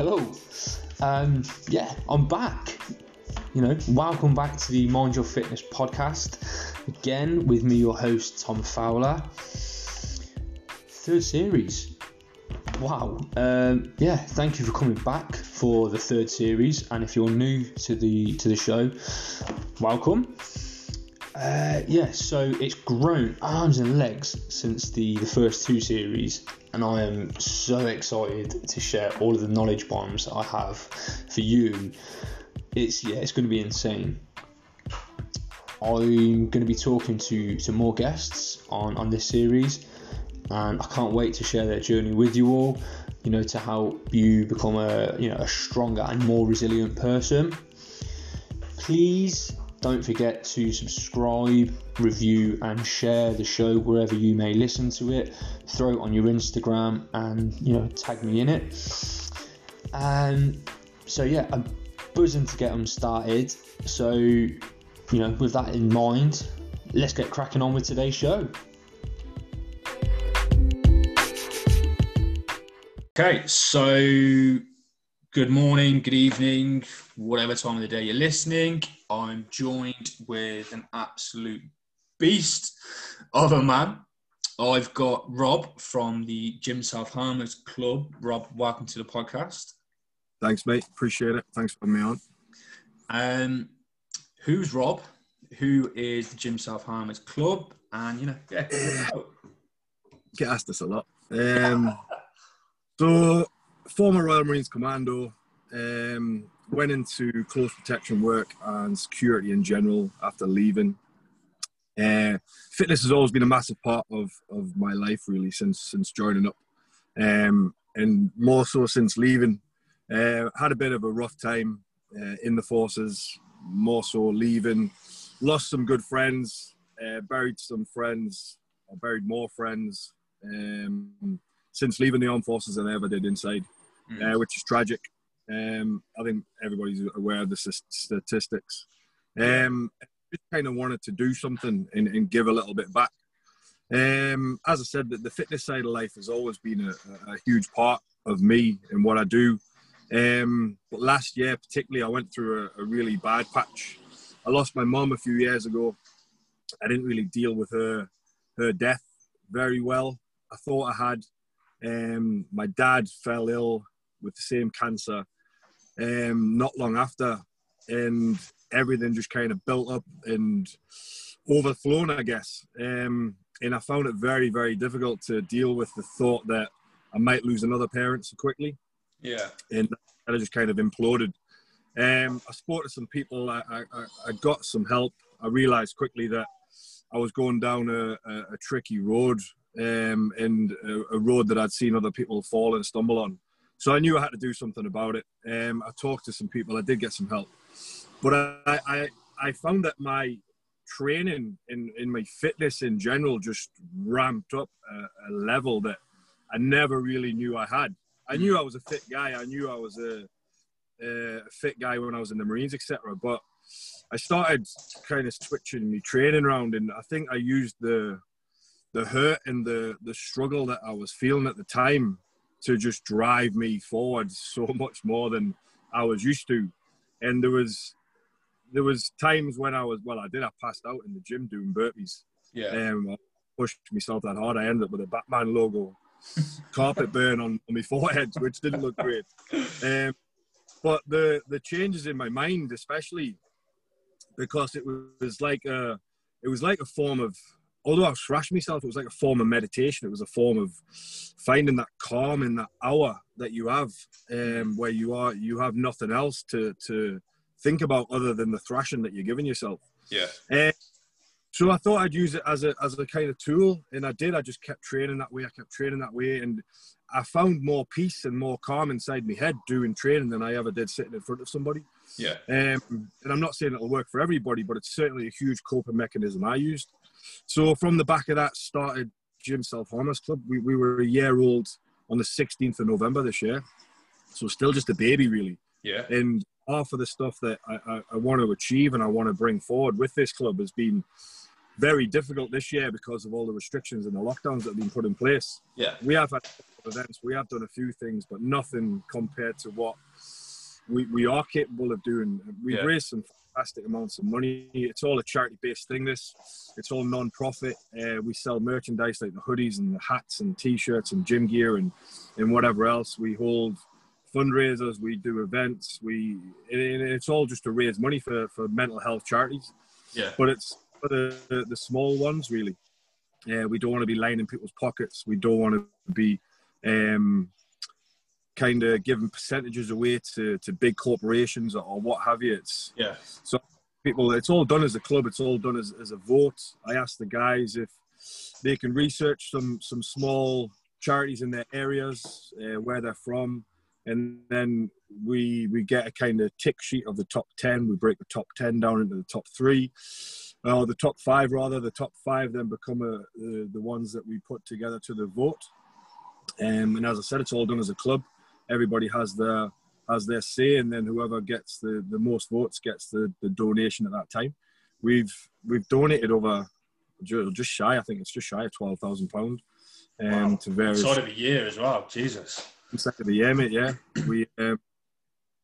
Hello. Um, yeah, I'm back. You know, welcome back to the Mind Your Fitness podcast. Again, with me, your host, Tom Fowler. Third series. Wow. Um, yeah, thank you for coming back for the third series. And if you're new to the to the show, welcome. Uh, yeah, so it's grown arms and legs since the, the first two series, and I am so excited to share all of the knowledge bombs I have for you. It's yeah, it's going to be insane. I'm going to be talking to to more guests on on this series, and I can't wait to share their journey with you all. You know, to help you become a you know a stronger and more resilient person. Please don't forget to subscribe, review, and share the show wherever you may listen to it. Throw it on your Instagram and you know tag me in it. And so yeah, I'm buzzing to get them started. So you know, with that in mind, let's get cracking on with today's show. Okay, so good morning, good evening, whatever time of the day you're listening. I'm joined with an absolute beast of a man. I've got Rob from the Gym Self Harmers Club. Rob, welcome to the podcast. Thanks, mate. Appreciate it. Thanks for having me on. Um, who's Rob? Who is the Gym Self Harmers Club? And you know, yeah, get asked this a lot. Um, so, former Royal Marines Commando, um, went into close protection work and security in general after leaving. Uh, fitness has always been a massive part of, of my life, really, since since joining up, um, and more so since leaving. Uh, had a bit of a rough time uh, in the forces, more so leaving. Lost some good friends, uh, buried some friends, I buried more friends um, since leaving the armed forces than I ever did inside, mm. which is tragic. Um, I think everybody's aware of the statistics. Um, just kind of wanted to do something and, and give a little bit back. Um, as I said, that the fitness side of life has always been a, a huge part of me and what I do. Um, but last year, particularly, I went through a, a really bad patch. I lost my mum a few years ago. I didn't really deal with her her death very well. I thought I had. Um, my dad fell ill with the same cancer um, not long after, and everything just kind of built up and overflown, I guess. Um, and I found it very, very difficult to deal with the thought that I might lose another parent so quickly. Yeah. And I just kind of imploded. Um, I spoke to some people. I, I, I got some help. I realized quickly that I was going down a, a, a tricky road um, and a, a, road that I'd seen other people fall and stumble on. So I knew I had to do something about it. Um, I talked to some people. I did get some help, but I I, I found that my training in, in my fitness in general just ramped up a, a, level that I never really knew I had. I knew I was a fit guy. I knew I was a, a fit guy when I was in the Marines, etc. But I started kind of switching my training around, and I think I used the the hurt and the the struggle that I was feeling at the time to just drive me forward so much more than I was used to. And there was there was times when I was well, I did. I passed out in the gym doing burpees. Yeah. Um, I pushed myself that hard. I ended up with a Batman logo carpet burn on, on my forehead, which didn't look great. Um, but the the changes in my mind, especially because it was like a it was like a form of although I was thrashing myself, it was like a form of meditation. It was a form of finding that calm in that hour that you have, um, where you are, you have nothing else to to think about other than the thrashing that you're giving yourself. Yeah. Uh, so I thought I'd use it as a as a kind of tool, and I did. I just kept training that way. I kept training that way, and I found more peace and more calm inside my head doing training than I ever did sitting in front of somebody. Yeah. Um, and I'm not saying it'll work for everybody, but it's certainly a huge coping mechanism I used. So from the back of that started Gym Self Harmers Club. We, we were a year old on the 16th of November this year. So still just a baby, really. Yeah. And half of the stuff that I, I, I want to achieve and I want to bring forward with this club has been very difficult this year because of all the restrictions and the lockdowns that have been put in place. Yeah. We have had events, we have done a few things, but nothing compared to what we, we are capable of doing. We've Yeah. raised some fantastic amounts of money. It's all a charity based thing, this. It's all non profit. Uh, we sell merchandise like the hoodies and the hats and t shirts and gym gear and, and whatever else. We hold fundraisers, we do events. We it, It's all just to raise money for, for mental health charities Yeah. but it's for the, the, small ones really. Yeah, we don't want to be lining people's pockets. We don't want to be um, kind of giving percentages away to, to big corporations or, or what have you. It's Yeah. people. It's all done as a club. It's all done as, as a vote. I asked the guys if they can research some some small charities in their areas uh, where they're from, and then we we get a kind of tick sheet of the top ten. We break the top ten down into the top three, or the top five rather. The top five then become a, the the ones that we put together to the vote. Um, and as I said, it's all done as a club. Everybody has their has their say, and then whoever gets the, the most votes gets the, the donation at that time. We've we've donated over just shy, I think it's just shy of twelve thousand pound, um, Wow. to various Side of a year as well. Jesus. second of the year, mate. Yeah, we um,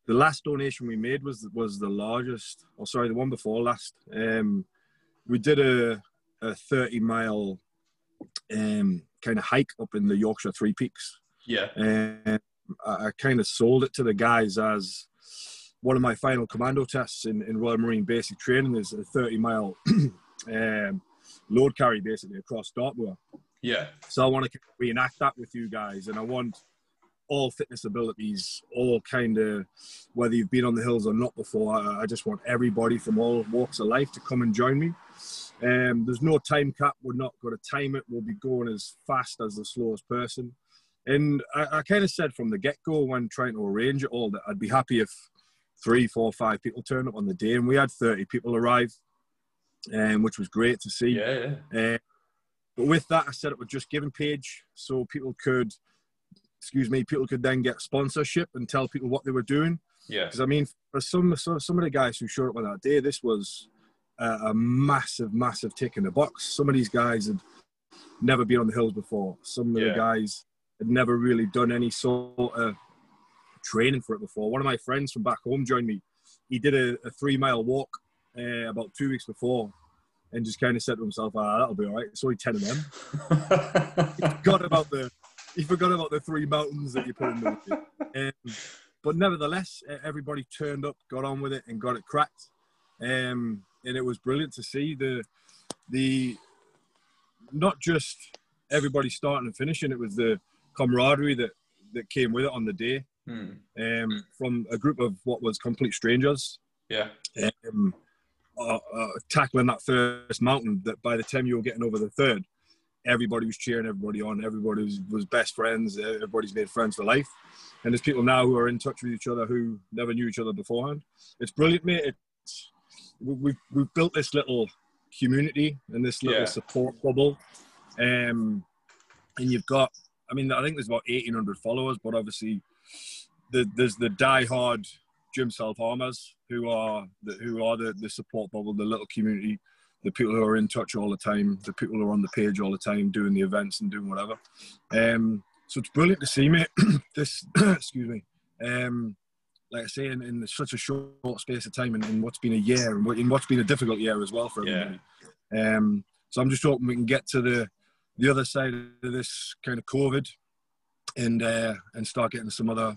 the last donation we made was was the largest. Oh, sorry, the one before last. Um, we did a a thirty mile um, kind of hike up in the Yorkshire Three Peaks. Yeah. And I, I kind of sold it to the guys as one of my final commando tests in, in Royal Marine basic training is a 30 mile um, load carry basically across Dartmoor. Yeah. So I want to reenact that with you guys, and I want all fitness abilities, all kind of whether you've been on the hills or not before. I, I just want everybody from all walks of life to come and join me. Um, there's no time cap. We're not going to time it. We'll be going as fast as the slowest person. And I, I kind of said from the get go when trying to arrange it all that I'd be happy if three, four, five people turn up on the day. And we had 30 people arrive, um, which was great to see. Yeah. Yeah. Uh, but with that, I set up a Just Giving page so people could, excuse me, people could then get sponsorship and tell people what they were doing. Yeah. Because I mean, for some some some of the guys who showed up on that day, this was a, a massive, massive tick in the box. Some of these guys had never been on the hills before. Some of Yeah. the guys had never really done any sort of training for it before. One of my friends from back home joined me. He did a, a three mile walk uh, about two weeks before, and just kind of said to himself, "Ah, that'll be all right." It's only ten of them. He forgot about the he forgot about the three mountains that you put in the. Um, but nevertheless, everybody turned up, got on with it, and got it cracked. Um, and it was brilliant to see the the not just everybody starting and finishing. It was the camaraderie that that came with it on the day Hmm. um, from a group of what was complete strangers Yeah. um, uh, uh, tackling that first mountain. That by the time you were getting over the third, everybody was cheering everybody on. Everybody was, was best friends. Everybody's made friends for life. And there's people now who are in touch with each other who never knew each other beforehand. It's brilliant, mate. It's, we- we've, we've built this little community and this little Yeah. support bubble. Um, and you've got, I mean, I think there's about 1,800 followers, but obviously the, there's the die-hard gym self-harmers who are the, who are the, the support bubble, the little community, the people who are in touch all the time, the people who are on the page all the time, doing the events and doing whatever. Um, so it's brilliant to see, mate. this, excuse me. Um, like I say, in, in such a short space of time, and in, what's been a year, and in what's been a difficult year as well for Yeah. Um, so I'm just hoping we can get to the the other side of this kind of COVID, and uh, and start getting some other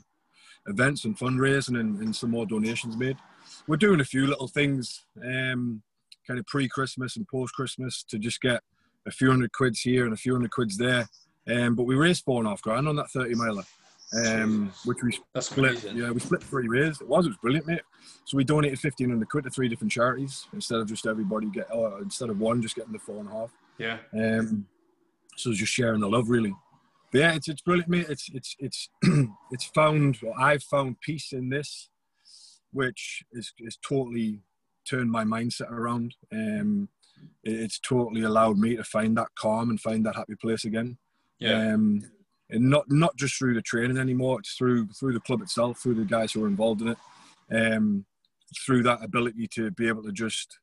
events and fundraising and, and some more donations made. We're doing a few little things, um, kind of pre-Christmas and post-Christmas, to just get a few hundred quids here and a few hundred quids there. Um, but we raised four and a half grand on that 30 miler, um, which we That's split. Yeah, we split three ways. It was, it was brilliant, mate. So we donated 1500 quid to three different charities instead of just everybody get, or instead of one just getting the four and a half. Yeah. Um, so it's just sharing the love, really. But yeah, it's it's brilliant, mate. It's it's it's it's found. Or I've found peace in this, which is is totally turned my mindset around. Um, it- it's totally allowed me to find that calm and find that happy place again. Yeah. Um, and not not just through the training anymore. It's through through the club itself, through the guys who are involved in it, um, through that ability to be able to just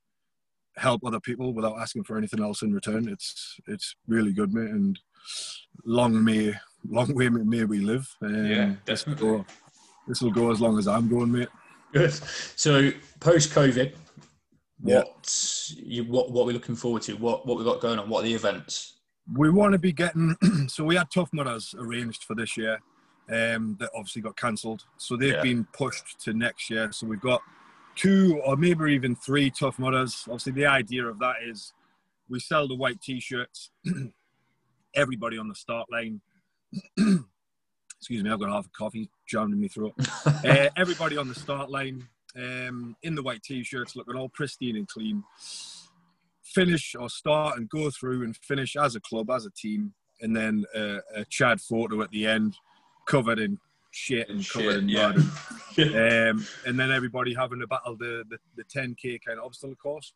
help other people without asking for anything else in return. It's it's really good, mate. And long may long way may we live. Um, yeah, definitely. This will go as long as I'm going, mate. Good. So post COVID, what you what what we're looking forward to? What what we got going on? What are the events? We want to be getting. so we had Tough Mudders arranged for this year. Um, that obviously got cancelled. So they've yeah. been pushed to next year. So we've got two or maybe even three Tough Mudders. Obviously, the idea of that is we sell the white T-shirts. everybody on the start line. Excuse me, I've got half a coffee jammed in my throat. uh, everybody on the start line um, in the white t-shirts, looking all pristine and clean. Finish or start and go through and finish as a club, as a team, and then uh, a Chad photo at the end, covered in shit and shit, covered in yeah. mud. And, um, and then everybody having to battle the, the, the 10k kind of obstacle course.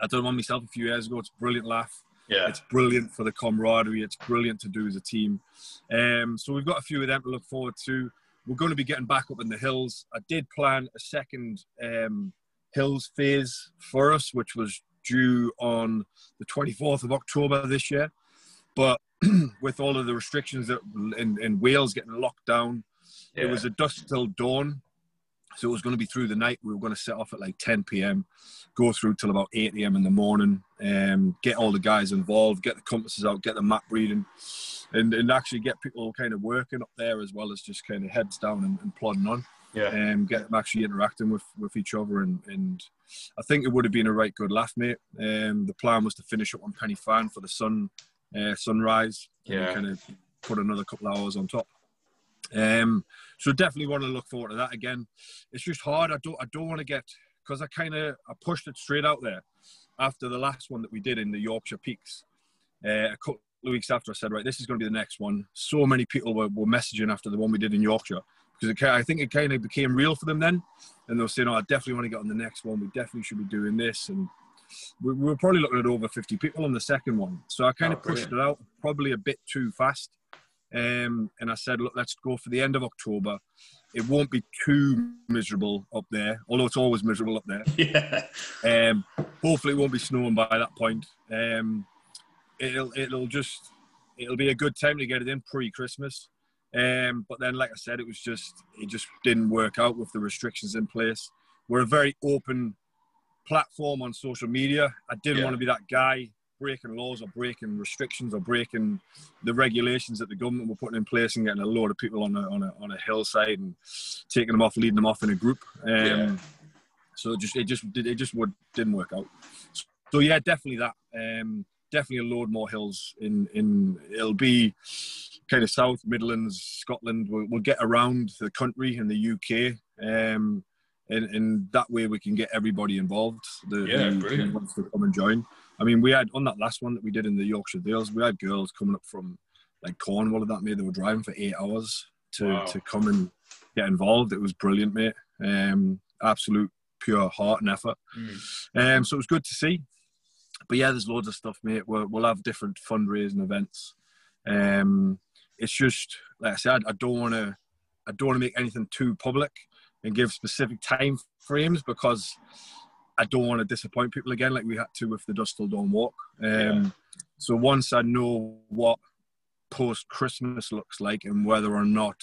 I done one myself a few years ago. It's a brilliant laugh. Yeah. It's brilliant for the camaraderie. It's brilliant to do as a team. Um, so we've got a few of them to look forward to. We're going to be getting back up in the hills. I did plan a second um, hills phase for us, which was due on the 24th of October this year. But with all of the restrictions that in, in Wales getting locked down, yeah. it was a dusk till dawn so it was going to be through the night. We were going to set off at like 10 p.m., go through till about 8 a.m. in the morning, um, get all the guys involved, get the compasses out, get the map reading, and, and actually get people kind of working up there as well as just kind of heads down and, and plodding on. Yeah. Um, get them actually interacting with, with each other. And, and I think it would have been a right good laugh, mate. Um, the plan was to finish up on Pen y Fan for the sun uh, sunrise. Yeah. And kind of put another couple of hours on top. Um, so definitely want to look forward to that again. It's just hard. I don't I don't want to get because I kind of I pushed it straight out there after the last one that we did in the Yorkshire Peaks. Uh, a couple of weeks after I said, right, this is going to be the next one. So many people were, were messaging after the one we did in Yorkshire because it, I think it kind of became real for them then, and they were saying, "Oh, I definitely want to get on the next one. We definitely should be doing this." And we, we were probably looking at over 50 people on the second one, so I kind oh, of pushed brilliant. it out probably a bit too fast. Um, and I said, look, let's go for the end of October. It won't be too miserable up there, although it's always miserable up there. Yeah. Um, hopefully, it won't be snowing by that point. Um, it'll it'll just it'll be a good time to get it in pre-Christmas. Um, but then, like I said, it was just it just didn't work out with the restrictions in place. We're a very open platform on social media. I didn't yeah. want to be that guy breaking laws or breaking restrictions or breaking the regulations that the government were putting in place and getting a load of people on a, on a, on a hillside and taking them off, leading them off in a group. Um, yeah. So it just it just it just would, didn't work out. So yeah, definitely that. Um, definitely a load more hills in in it'll be kind of South Midlands, Scotland. We'll, we'll get around the country and the UK. Um, and, and that way we can get everybody involved. The, yeah, who wants to come and join. I mean, we had on that last one that we did in the Yorkshire Dales, we had girls coming up from like Cornwall and that mate. They were driving for eight hours to, wow. to come and get involved. It was brilliant, mate. Um, absolute pure heart and effort. Mm. Um, so it was good to see. But yeah, there's loads of stuff, mate. We'll, we'll have different fundraising events. Um, it's just like I said, I don't want to, I don't want to make anything too public and give specific time frames because I don't want to disappoint people again, like we had to with the Dusk Till Dawn walk. Um, yeah. So once I know what post Christmas looks like and whether or not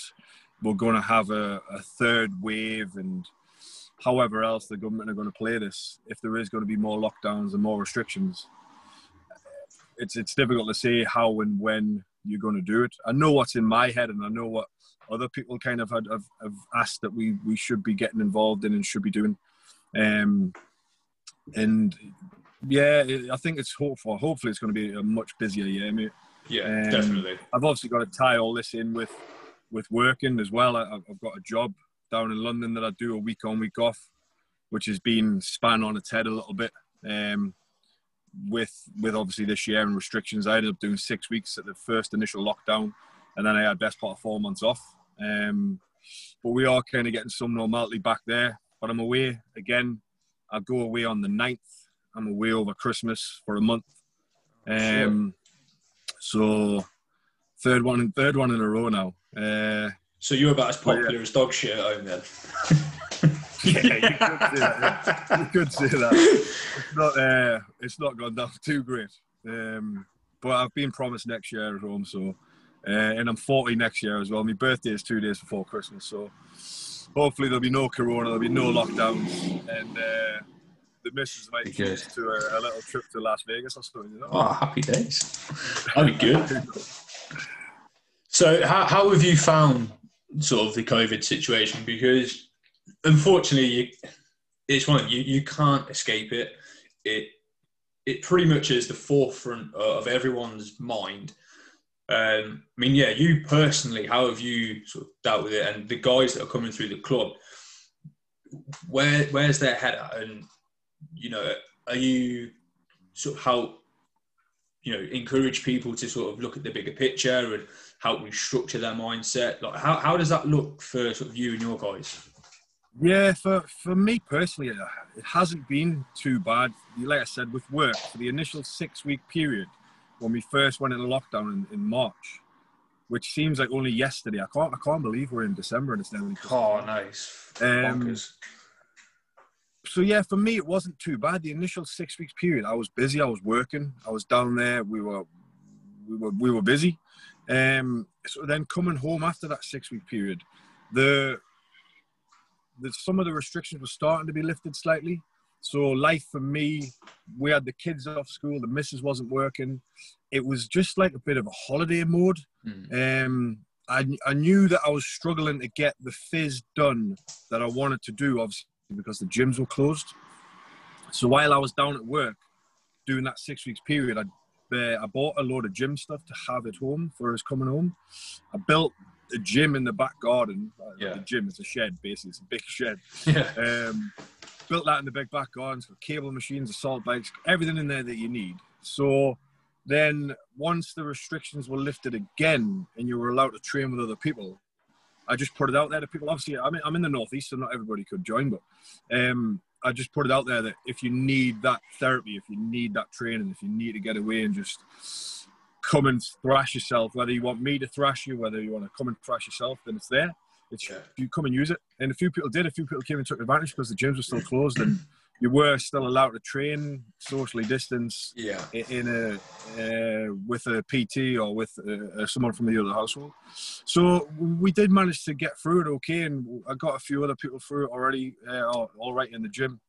we're going to have a, a, third wave and however else the government are going to play this, if there is going to be more lockdowns and more restrictions, it's it's difficult to say how and when you're going to do it. I know what's in my head and I know what other people kind of had, have, have asked that we, we should be getting involved in and should be doing. Um, and yeah, I think it's hopeful. Hopefully, it's going to be a much busier year, mate. Yeah, um, definitely. I've obviously got to tie all this in with with working as well. I, have got a job down in London that I do a week on, week off, which has been span on its head a little bit. Um, with with obviously this year and restrictions, I ended up doing six weeks at the first initial lockdown, and then I had best part of four months off. Um, but we are kind of getting some normality back there. But I'm away again I go away on the 9th. I'm away over Christmas for a month. Um, so third one, third one in a row now. Uh, so you're about as popular yeah. as dog shit at home then. Yeah, you could say that. You could say that. It's not. Uh, it's not gone down too great. Um, but I've been promised next year at home, so uh, and I'm 40 next year as well. My birthday is two days before Christmas, so hopefully there'll be no corona, there'll be no lockdowns, and uh, the missus might Be good. to a, a little trip to Las Vegas or something. You know? Oh, happy days. That'd be good. So, how, how have you found sort of the COVID situation? Because unfortunately, you, it's one you you can't escape it. It it pretty much is the forefront of everyone's mind. Um, I mean, yeah, you personally, how have you sort of dealt with it? And the guys that are coming through the club, where where's their head at? And you know, are you sort of how you know encourage people to sort of look at the bigger picture and help restructure their mindset? Like, how how does that look for sort of you and your guys? Yeah, for, for me personally, it hasn't been too bad. Like I said, with work, for the initial six week period when we first went into lockdown in, in March, which seems like only yesterday. I can't I can't believe we're in December and it's nearly Oh, nice. Um, Bonkers. so yeah, for me it wasn't too bad. The initial six weeks period, I was busy. I was working. I was down there. We were we were we were busy. Um, so then coming home after that six week period, the the some of the restrictions were starting to be lifted slightly. So life for me, we had the kids off school. The missus wasn't working. It was just like a bit of a holiday mode. Mm. Um, I, I knew that I was struggling to get the fizz done that I wanted to do, obviously, because the gyms were closed. So while I was down at work doing that six weeks period, I, uh, I bought a load of gym stuff to have at home for us coming home. I built a gym in the back garden. Uh, Yeah. The gym is a shed, basically. It's a big shed. Yeah. Um, built that in the big back gardens got cable machines, assault bikes, everything in there that you need. So then once the restrictions were lifted again and you were allowed to train with other people, I just put it out there to people. Obviously, I'm in, I'm in the northeast, so not everybody could join, but um, I just put it out there that if you need that therapy, if you need that training, if you need to get away and just come and thrash yourself, whether you want me to thrash you, whether you want to come and thrash yourself, then it's there. It's Yeah. you come and use it. And a few people did. A few people came and took advantage because the gyms were still closed and you were still allowed to train socially distance Yeah. in a uh, with a PT or with uh, someone from the other household. So we did manage to get through it okay, and I got a few other people through it already, uh, all right in the gym.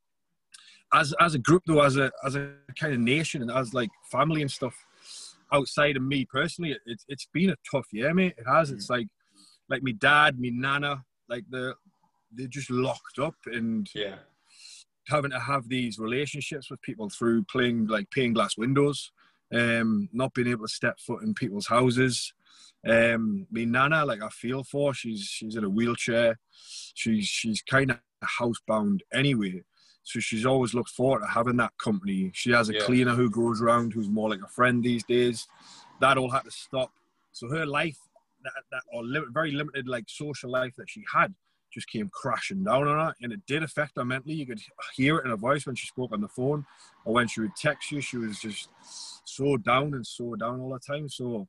As as a group though, as a as a kind of nation and as like family and stuff, outside of me personally, it, it's it's been a tough year, mate. It has. It's like like me dad, me nana, like the they're just locked up and Yeah. having to have these relationships with people through playing like pane glass windows, um, not being able to step foot in people's houses. Um, me nana, like I feel for, she's she's in a wheelchair. She's she's kind of housebound anyway, so she's always looked forward to having that company. She has a Yeah. cleaner who goes around, who's more like a friend these days. That all had to stop. So her life, that, that or very limited like social life that she had, just came crashing down on her, and it did affect her mentally. You could hear it in her voice when she spoke on the phone, or when she would text you. She was just so down and so down all the time. So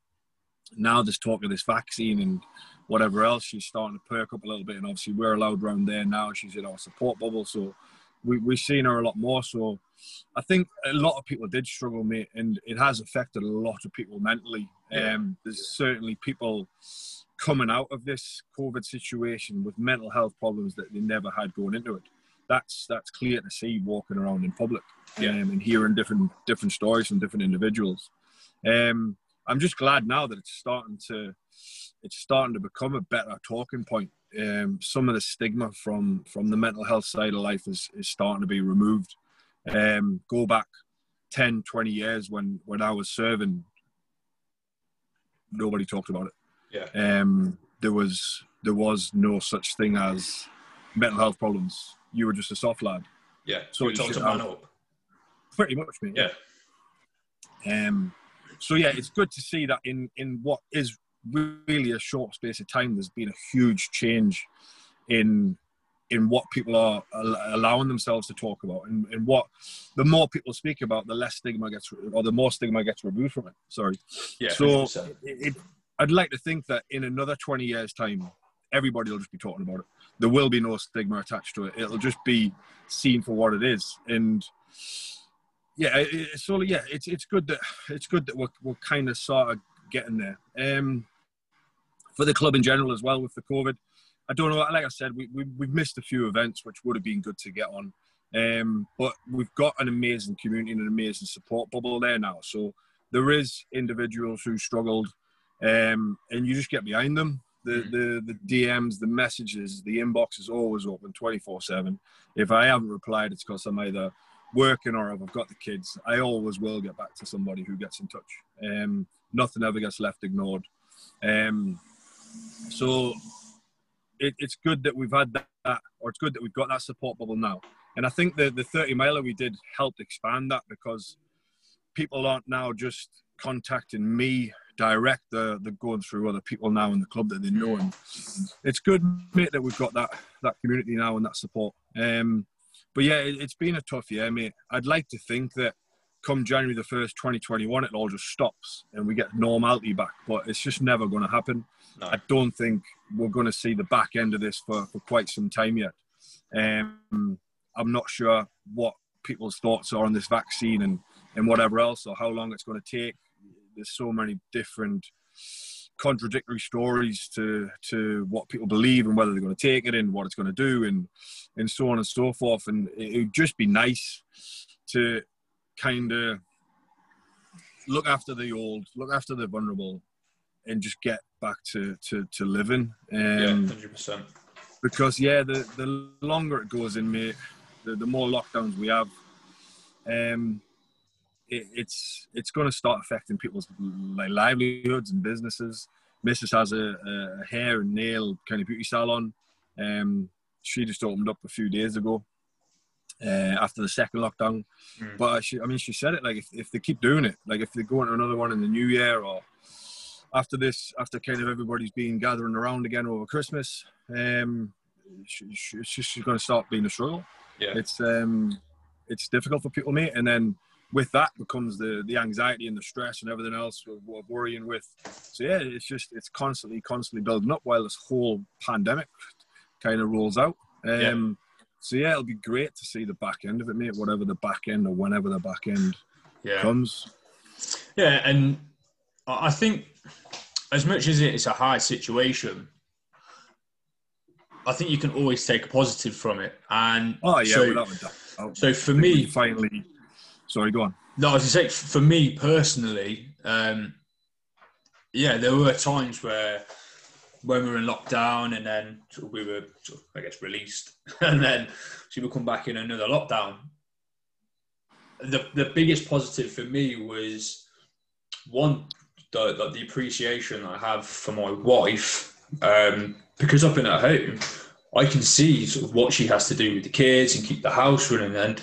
now there's talk of this vaccine and whatever else, she's starting to perk up a little bit. And obviously, we're allowed around there now. She's in our support bubble, so we, we've seen her a lot more. So I think a lot of people did struggle, mate, and it has affected a lot of people mentally. Yeah. Um, there's certainly people coming out of this COVID situation with mental health problems that they never had going into it. That's that's clear to see walking around in public Yeah. um, and hearing different different stories from different individuals. Um, I'm just glad now that it's starting to it's starting to become a better talking point. Um, some of the stigma from from the mental health side of life is, is starting to be removed. Um, go back 10, 20 years when when I was serving, nobody talked about it Yeah. um, there was there was no such thing as mental health problems. You were just a soft lad, Yeah. So it's to man up. pretty much, mate. Yeah. Um, so yeah, it's good to see that in in what is really a short space of time, there's been a huge change in in what people are allowing themselves to talk about, and, and what the more people speak about, the less stigma gets, or the more stigma gets removed from it. Sorry. Yeah. So it, it, I'd like to think that in another 20 years' time, everybody will just be talking about it. There will be no stigma attached to it. It'll just be seen for what it is. And yeah, it, so yeah, it's it's good that it's good that we're we're kind of sort of getting there. Um, for the club in general as well with the COVID, I don't know. Like I said, we, we we've missed a few events which would have been good to get on. Um, but we've got an amazing community and an amazing support bubble there now. So there is individuals who struggled, um, and you just get behind them. The, mm. the the DMs, the messages, the inbox is always open 24 7. If I haven't replied, it's because I'm either working or I've got the kids. I always will get back to somebody who gets in touch. Um, nothing ever gets left ignored. Um, so it, it's good that we've had that, or it's good that we've got that support bubble now. And I think the, the 30 miler we did helped expand that because people aren't now just contacting me direct. They're, they're going through other people now in the club that they know. And it's good, mate, that we've got that, that community now and that support. Um, but yeah, it, has been a tough year, mate. I'd like to think that come January the 1st, 2021, it all just stops and we get normality back. But it's just never going to happen. No. I don't think we're going to see the back end of this for, for quite some time yet. Um, I'm not sure what people's thoughts are on this vaccine and, and whatever else, or how long it's going to take. There's so many different contradictory stories to to what people believe and whether they're going to take it and what it's going to do and and so on and so forth. And it would just be nice to kind of look after the old, look after the vulnerable, and just get back to to to living. Um, yeah, hundred percent. Because yeah, the the longer it goes in, mate, the, the more lockdowns we have, um, it, it's it's going to start affecting people's like livelihoods and businesses. Mrs. has a, a, hair and nail kind of beauty salon. Um, she just opened up a few days ago uh, after the second lockdown. Mm. But she, I mean, she said it like if, if they keep doing it, like if they go into another one in the new year or after this, after kind of everybody's been gathering around again over Christmas, um, she, she's going to start being a struggle yeah. it's um, it's difficult for people, mate. And then with that becomes the the anxiety and the stress and everything else of, of worrying with. So yeah, it's just it's constantly constantly building up while this whole pandemic kind of rolls out. Um, yeah. So yeah, it'll be great to see the back end of it, mate. Whatever the back end or whenever the back end yeah. comes. Yeah, and I think as much as it's a hard situation, I think you can always take a positive from it. And oh yeah, so, without a doubt. So for me, finally, sorry, go on. No, I was say for me personally, um, yeah, there were times where when we were in lockdown and then sort of we were, sort of, I guess, released, and then she would come back in another lockdown. The the biggest positive for me was one the the, the appreciation I have for my wife um, because I've been at home, I can see sort of what she has to do with the kids and keep the house running. And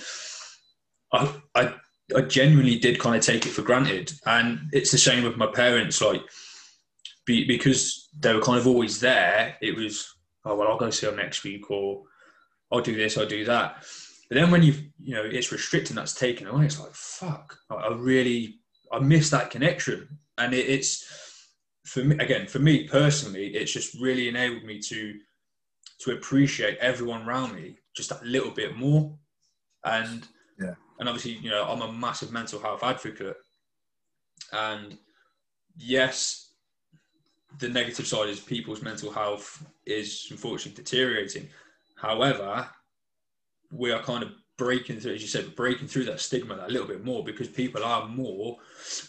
I, I, I genuinely did kind of take it for granted. And it's the same with my parents. Like, be, because they were kind of always there, it was, oh, well, I'll go see them next week or I'll do this, I'll do that. But then when you you know, it's restricting, that's taken away, it's like, fuck, I really, I miss that connection. And it, it's, for me again for me personally it's just really enabled me to to appreciate everyone around me just a little bit more. And yeah. and obviously you know i'm a massive mental health advocate. And yes the negative side is people's mental health is unfortunately deteriorating. However we are kind of breaking through as you said breaking through that stigma a little bit more because people are more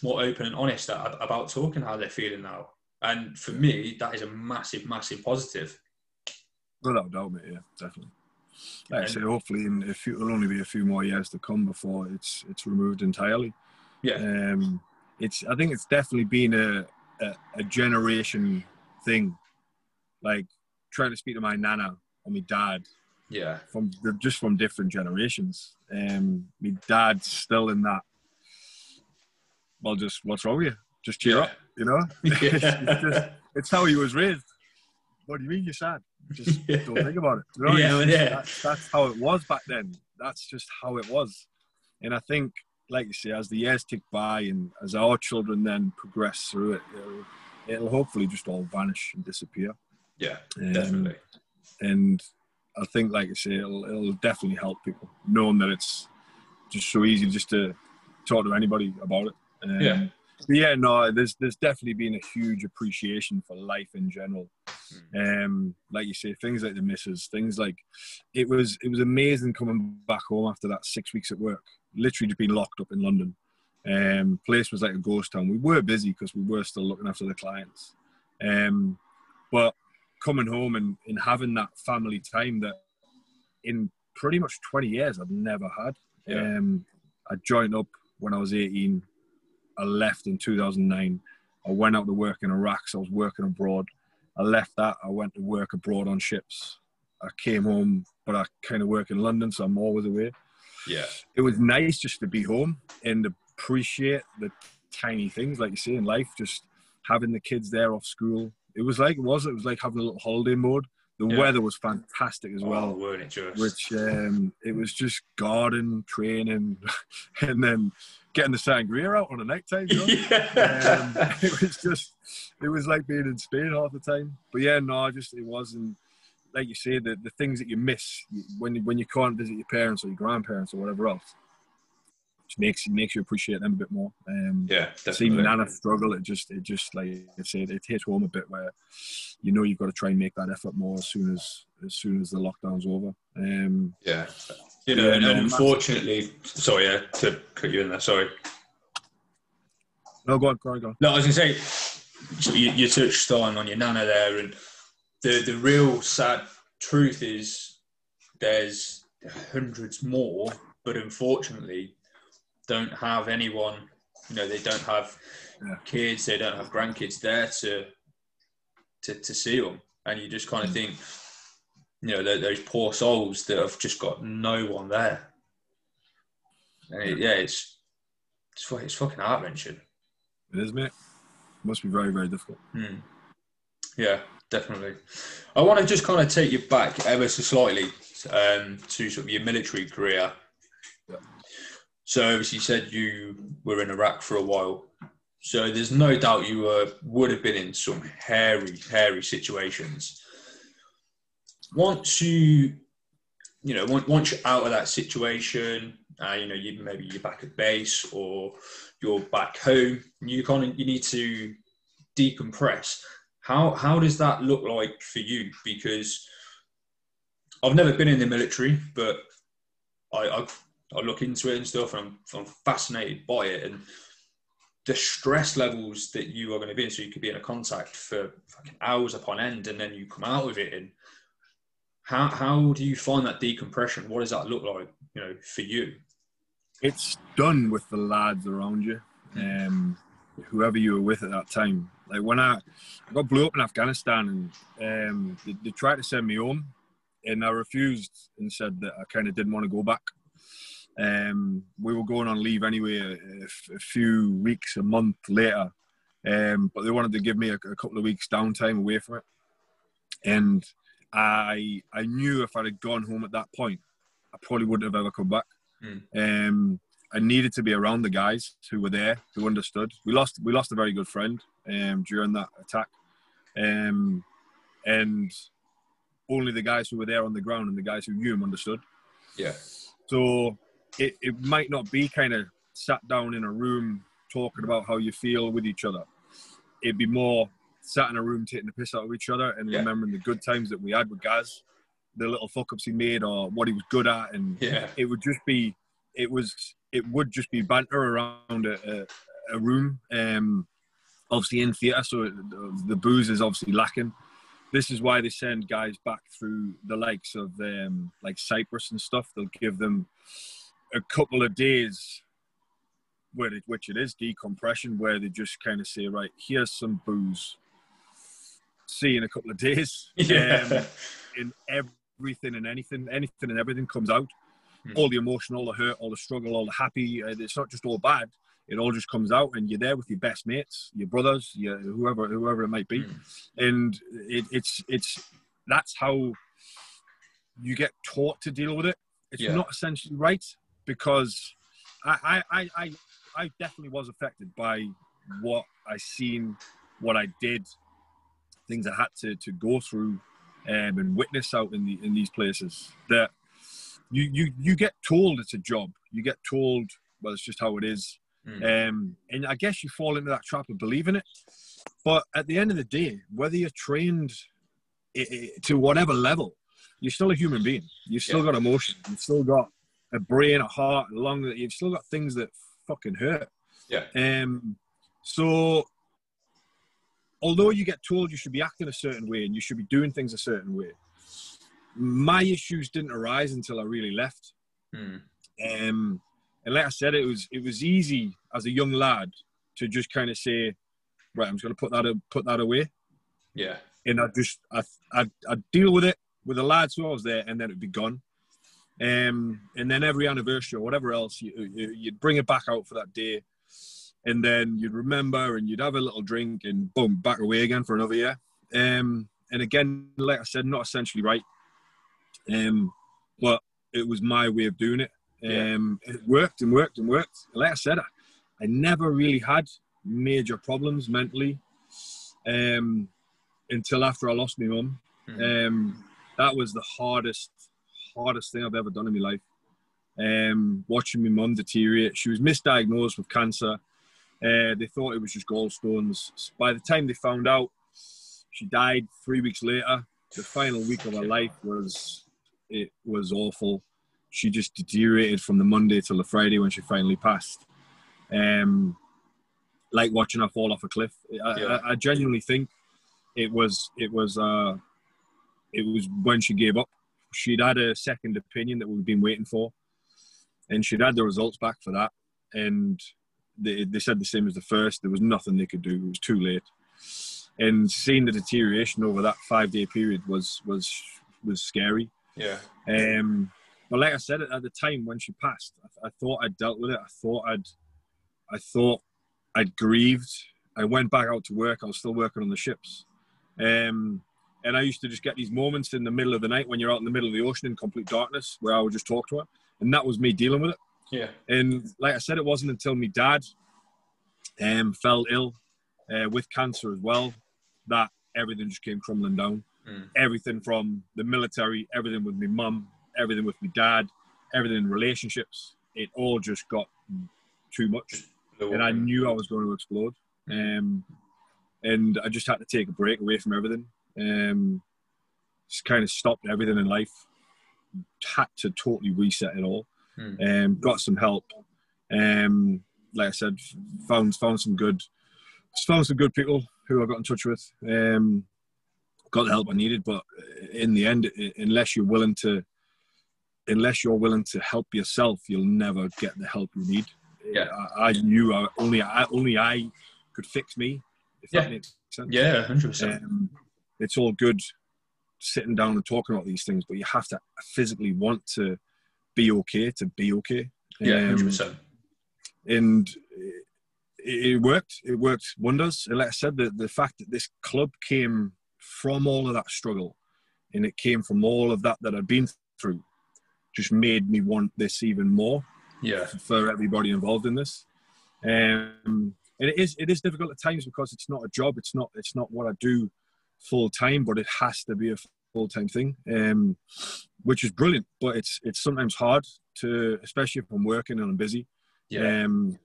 more open and honest about talking how they're feeling now and for me that is a massive massive positive without doubt mate yeah definitely like I say, hopefully in a few, it'll only be a few more years to come before it's it's removed entirely. Yeah. Um, it's I think it's definitely been a, a, a generation thing, like trying to speak to my nana or my dad yeah. From just from different generations. Um, my dad's still in that. Well, just what's wrong with you? Just cheer yeah. up, you know. Yeah. it's, just, it's how he was raised. What do you mean you're sad? Just yeah. don't think about it. You know? Yeah, yeah. That's, that's how it was back then. That's just how it was. And I think, like you say, as the years tick by and as our children then progress through it, it'll, it'll hopefully just all vanish and disappear. Yeah, Um, definitely. and I think, like I say, it'll, it'll definitely help people knowing that it's just so easy just to talk to anybody about it. Um, Yeah. but yeah, no, there's there's definitely been a huge appreciation for life in general. Um, like you say, things like the misses, things like it was it was amazing coming back home after that six weeks at work. Literally just being locked up in London. Um, place was like a ghost town. We were busy because we were still looking after the clients. Um, but coming home and, and having that family time that in pretty much 20 years I've never had. Yeah. Um, I joined up when I was 18. I left in 2009. I went out to work in Iraq, so I was working abroad. I left that. I went to work abroad on ships. I came home, but I kind of work in London, so I'm always away. Yeah, It was nice just to be home and appreciate the tiny things, like you say in life. Just having the kids there off school. It was like it was. It was like having a little holiday mode. The Yeah. weather was fantastic as oh, well weren't it just? which um, it was just garden training and then getting the sangria out on a night time. You know? um, it was just, it was like being in Spain half the time. But yeah, no, just it wasn't like you say the the things that you miss when when you can't visit your parents or your grandparents or whatever else. Just makes makes you appreciate them a bit more. Um, yeah, seeing definitely. Nana struggle, it just it just like I said, it hits home a bit where you know you've got to try and make that effort more as soon as as soon as the lockdown's over. Um, Yeah. You know, Yeah, and, no, and massive. unfortunately, sorry, yeah, to cut you in there, sorry. no, go on, go on, go on. No, I was to say, so you, you touched on on your nana there, and the the real sad truth is there's hundreds more, but unfortunately, don't have anyone. You know, they don't have Yeah. kids, they don't have grandkids there to to to see them, and you just kind of think, you know, those poor souls that have just got no one there. And it, yeah, it's it's, it's fucking heart wrenching. It is, mate. Must be very, very difficult. Hmm. Yeah, definitely. I want to just kind of take you back ever so slightly um, to sort of your military career. Yeah. So obviously you said you were in Iraq for a while. So there's no doubt you were, would have been in some hairy, hairy situations. Once you, you know, once, you're out of that situation, uh, you know, you maybe you're back at base or you're back home, you kind of you need to decompress. How how does that look like for you? Because I've never been in the military, but I I, I look into it and stuff, and I'm, I'm fascinated by it and the stress levels that you are going to be in. So you could be in a contact for fucking hours upon end, and then you come out of it. And how how do you find that decompression? What does that look like? You know, for you? It's done with the lads around you, um, whoever you were with at that time. Like when I, I got blew up in Afghanistan, and um, they, they tried to send me home, and I refused and said that I kind of didn't want to go back. Um, we were going on leave anyway, a few weeks, a month later, um, but they wanted to give me a, a couple of weeks downtime away from it, and I I knew if I had gone home at that point, I probably wouldn't have ever come back. Um, I needed to be around the guys who were there, who understood. We lost we lost a very good friend um, during that attack, um, and only the guys who were there on the ground and the guys who knew him understood. Yeah. So it, it might not be kind of sat down in a room talking about how you feel with each other. It'd be more sat in a room taking the piss out of each other and Yeah. remembering the good times that we had with Gaz, the little fuck ups he made or what he was good at, and Yeah. it would just be it was it would just be banter around a, a, a room um obviously in theatre so the, the booze is obviously lacking this is why they send guys back through the likes of um like cyprus and stuff they'll give them a couple of days where it, which it is decompression where they just kind of say right here's some booze see in a couple of days Yeah. Um, in everything and anything, anything and everything comes out. Hmm. All the emotion, all the hurt, all the struggle, all the happy. uh, It's not just all bad. It all just comes out, and you're there with your best mates, your brothers, your whoever, whoever it might be, Mm. and it, it's it's that's how you get taught to deal with it. It's Yeah. not essentially right because I, I, I, I, definitely was affected by what I seen, what I did, things I had to, to go through um, and witness out in the in these places that you, you you get told it's a job. You get told well it's just how it is. Mm. Um, and I guess you fall into that trap of believing it. But at the end of the day, whether you're trained to whatever level, you're still a human being. You've still Yeah. got emotion. You've still got a brain, a heart, a lung. That You've still got things that fucking hurt. Yeah. Um. So, although you get told you should be acting a certain way and you should be doing things a certain way, my issues didn't arise until I really left. Mm. Um, and like I said, it was it was easy as a young lad to just kind of say, right, I'm just going to put that put that away, Yeah. and I just I I I deal with it with the lads who I was there, and then it'd be gone. Um, and then every anniversary or whatever else, you, you, you'd bring it back out for that day, and then you'd remember, and you'd have a little drink, and boom, back away again for another year. Um, and again, like I said, not essentially right, um, but it was my way of doing it. Yeah. Um, it worked and worked and worked. Like I said, I, I never really had major problems mentally um, until after I lost my mum. Mhm. Um, that was the hardest, hardest thing I've ever done in my life. Um, watching my mum deteriorate. She was misdiagnosed with cancer. Uh, they thought it was just gallstones. By the time they found out, she died three weeks later. The final week of her life was it was awful. She just deteriorated from the Monday till the Friday when she finally passed. Um, like watching her fall off a cliff. I, Yeah. I, I genuinely think it was it was uh, it was when she gave up. She'd had a second opinion that we've been waiting for, and she'd had the results back for that. And they, they said the same as the first. There was nothing they could do. It was too late. And seeing the deterioration over that five day period was was was scary. Yeah. Um, but like I said at the time when she passed, I, I thought I'd dealt with it. I thought I'd, I thought I'd grieved. I went back out to work. I was still working on the ships, um, and I used to just get these moments in the middle of the night when you're out in the middle of the ocean in complete darkness, where I would just talk to her, and that was me dealing with it. Yeah. And like I said, it wasn't until my dad um, fell ill uh, with cancer as well that everything just came crumbling down. Mm. Everything from the military, everything with my mum, everything with my dad, everything in relationships. It all just got too much, and I knew I was going to explode. Um, and I just had to take a break away from everything. Um, just kind of stopped everything in life. Had to totally reset it all. Mm. Um, got some help. Um, like I said, found found some good, found some good people who I got in touch with. Um, got the help I needed, but in the end, unless you're willing to, unless you're willing to help yourself, you'll never get the help you need. Yeah. I, I knew I, only I only I could fix me. If Yeah. that makes sense. Yeah, hundred percent. Um, it's all good sitting down and talking about these things, but you have to physically want to be okay to be okay. Yeah, Um, hundred percent. and it, it worked. It worked wonders. And like I said, the, the fact that this club came from all of that struggle and it came from all of that that I'd been through just made me want this even more Yeah. for everybody involved in this. Um, and it is it is difficult at times because it's not a job. It's not it's not what I do full time, but it has to be a full time thing, um, which is brilliant. But it's it's sometimes hard to, especially if I'm working and I'm busy. Yeah. Um,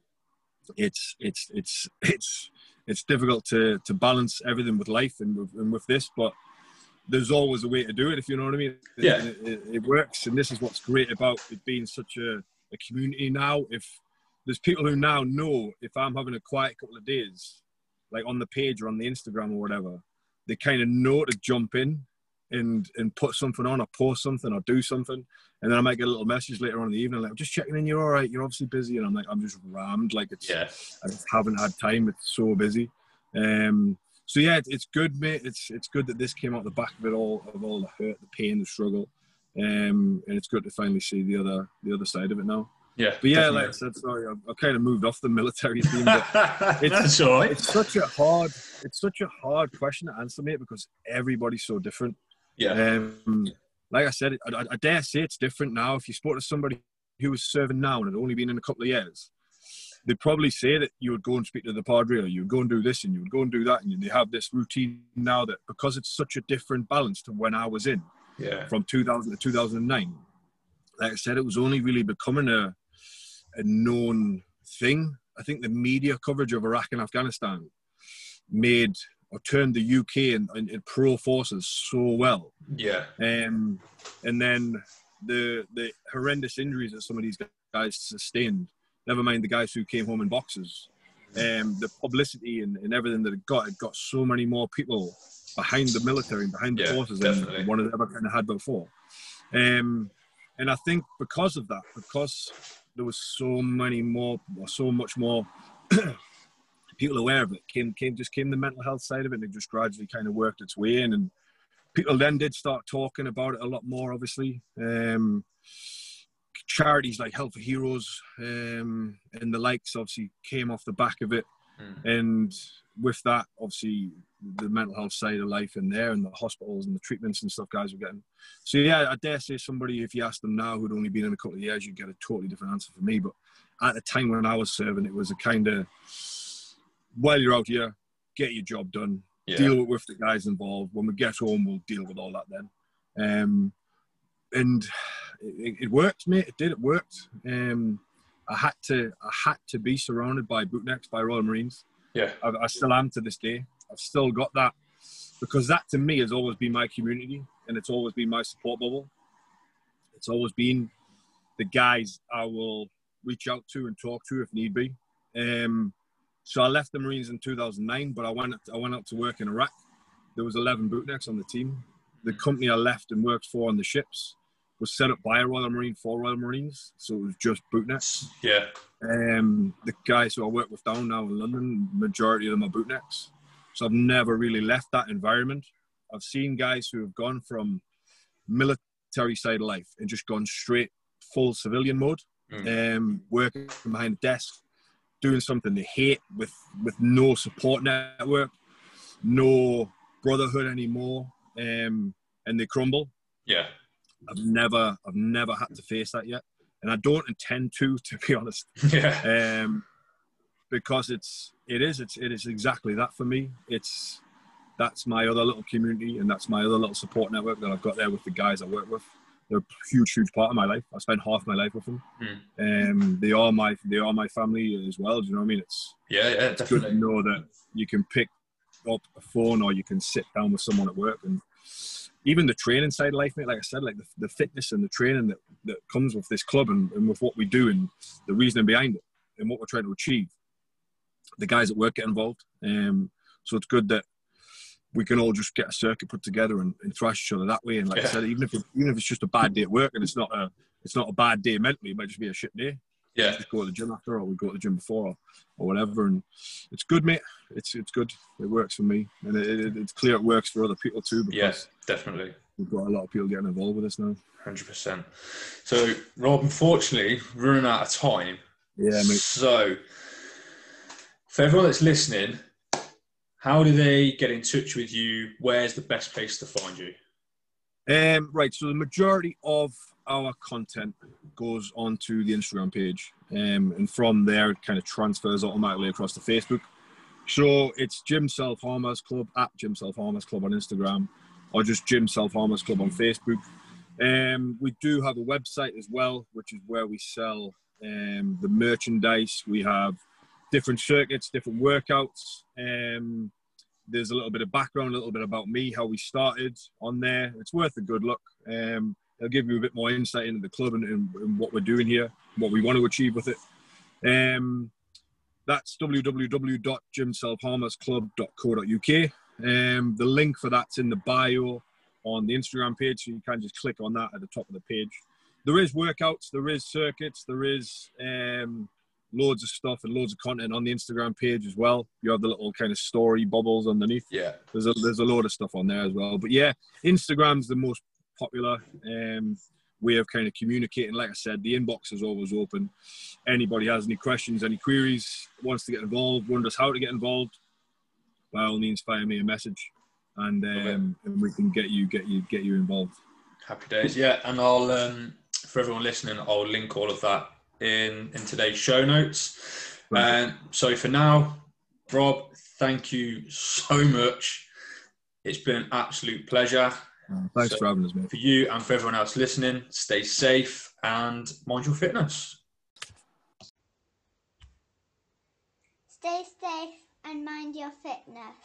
it's it's it's it's it's difficult to to balance everything with life and with, and with this, but there's always a way to do it. If you know what I mean. It- Yeah. It, it, it works, and this is what's great about it being such a, a community now. If there's people who now know if I'm having a quiet couple of days, like on the page or on the Instagram or whatever, they kind of know to jump in and and put something on or post something or do something. And then I might get a little message later on in the evening, like, I'm just checking in, you're all right, you're obviously busy. And I'm like, I'm just rammed. Like, it's, Yeah. I just haven't had time. It's so busy. Um, so yeah, it's, it's good, mate. It's it's good that this came out the back of it all, of all the hurt, the pain, the struggle. Um, and it's good to finally see the other the other side of it now. Yeah. But yeah, like I said, sorry, I've, I've kind of moved off the military theme. Definitely. All right. it's such a hard, it's such a hard question to answer, mate, because everybody's so different. Yeah. Um, like I said, I, I, I dare say it's different now. If you spoke to somebody who was serving now and had only been in a couple of years, they'd probably say that you would go and speak to the Padre or you would go and do this and you would go and do that. And they have this routine now that because it's such a different balance to when I was in Yeah. from 2000 to 2009, like I said, it was only really becoming a, a known thing. I think the media coverage of Iraq and Afghanistan made or turned the UK and, and, and pro forces so well. Yeah. Um, and then the the horrendous injuries that some of these guys sustained. Never mind the guys who came home in boxes. Um, the publicity and, and everything that it got, it got so many more people behind the military and behind the Yeah, forces definitely. than one had ever kind of had before. Um, and I think because of that, because there was so many more, or so much more people aware of it, came came just came the mental health side of it, and it just gradually kind of worked its way in, and people then did start talking about it a lot more. Obviously, um, charities like Help for Heroes um, and the likes obviously came off the back of it, Mm. and with that, obviously the mental health side of life in there, and the hospitals and the treatments and stuff guys were getting. So yeah, I dare say somebody, if you ask them now, who'd only been in a couple of years, you'd get a totally different answer from me. But at the time when I was serving, it was a kind of while you're out here, get your job done, Yeah. deal with the guys involved. When we get home, we'll deal with all that then. Um, and it, it worked, mate. It did. It worked. Um, I had to. I had to be surrounded by bootnecks by Royal Marines. Yeah. I, I still am to this day. I've still got that because that to me has always been my community and it's always been my support bubble. It's always been the guys I will reach out to and talk to if need be. Um, so I left the Marines in 2009, but I went I went out to work in Iraq. There was 11 bootnecks on the team. The company I left and worked for on the ships was set up by a Royal Marine for Royal Marines, so it was just bootnecks. Yeah. Um, the guys who I work with down now in London, majority of them are bootnecks. So I've never really left that environment. I've seen guys who have gone from military side of life and just gone straight full civilian mode, um, working behind a desk, doing something they hate with with no support network, no brotherhood anymore, um, and they crumble. Yeah. I've never I've never had to face that yet, and I don't intend to, to be honest Yeah. um, because it's it is it's it is exactly that for me. It's that's my other little community, and that's my other little support network that I've got there with the guys I work with. They're a huge, huge part of my life. I spend half my life with them. Um, they are my they are my family as well. Do you know what I mean? It's Yeah. Yeah. good to Definitely. know that you can pick up a phone or you can sit down with someone at work and even the training side of life, mate, like I said, like the, the fitness and the training that, that comes with this club and, and with what we do and the reasoning behind it and what we're trying to achieve. The guys at work get involved. Um, so it's good that we can all just get a circuit put together and, and thrash each other that way. And like I said, even if even if it's just a bad day at work and it's not a it's not a bad day mentally, it might just be a shit day Yeah. just go to the gym after, or we go to the gym before, or, or whatever. And it's good, mate. It's it's good. It works for me, and it, it, it's clear it works for other people too Yes. Definitely. we've got a lot of people getting involved with us now. Hundred percent. So, Rob, unfortunately, we're running out of time. Yeah, mate. So, for everyone that's listening, how do they get in touch with you? Where's the best place to find you? Um, right. So the majority of our content goes onto the Instagram page, um, and from there it kind of transfers automatically across to Facebook. So it's Gym Self Harmers Club at Gym Self Harmers Club on Instagram, or just Gym Self Harmers Club on Facebook. Um, we do have a website as well, which is where we sell um, the merchandise. We have different circuits, different workouts. Um, there's a little bit of background, a little bit about me, how we started on there. It's worth a good look. Um, it'll give you a bit more insight into the club and, and, and what we're doing here, what we want to achieve with it. Um, that's www.gymselfharmersclub.co.uk. Um, the link for that's in the bio on the Instagram page, so you can just click on that at the top of the page. There is workouts, there is circuits, there is um, loads of stuff and loads of content on the Instagram page as well. You have the little kind of story bubbles underneath. Yeah. There's a there's a load of stuff on there as well. But yeah, Instagram's the most popular um, way of kind of communicating. Like I said, the inbox is always open. Anybody has any questions, any queries, wants to get involved, wonders how to get involved, by all means, fire me a message, and um, and we can get you get you get you involved. Happy days. Yeah. And I'll, um, for everyone listening, I'll link all of that in, in today's show notes. Um, so for now, Rob, thank you so much. It's been an absolute pleasure. Uh, thanks So- for having us, mate. For you and for everyone else listening, stay safe and mind your fitness. Stay safe and mind your fitness.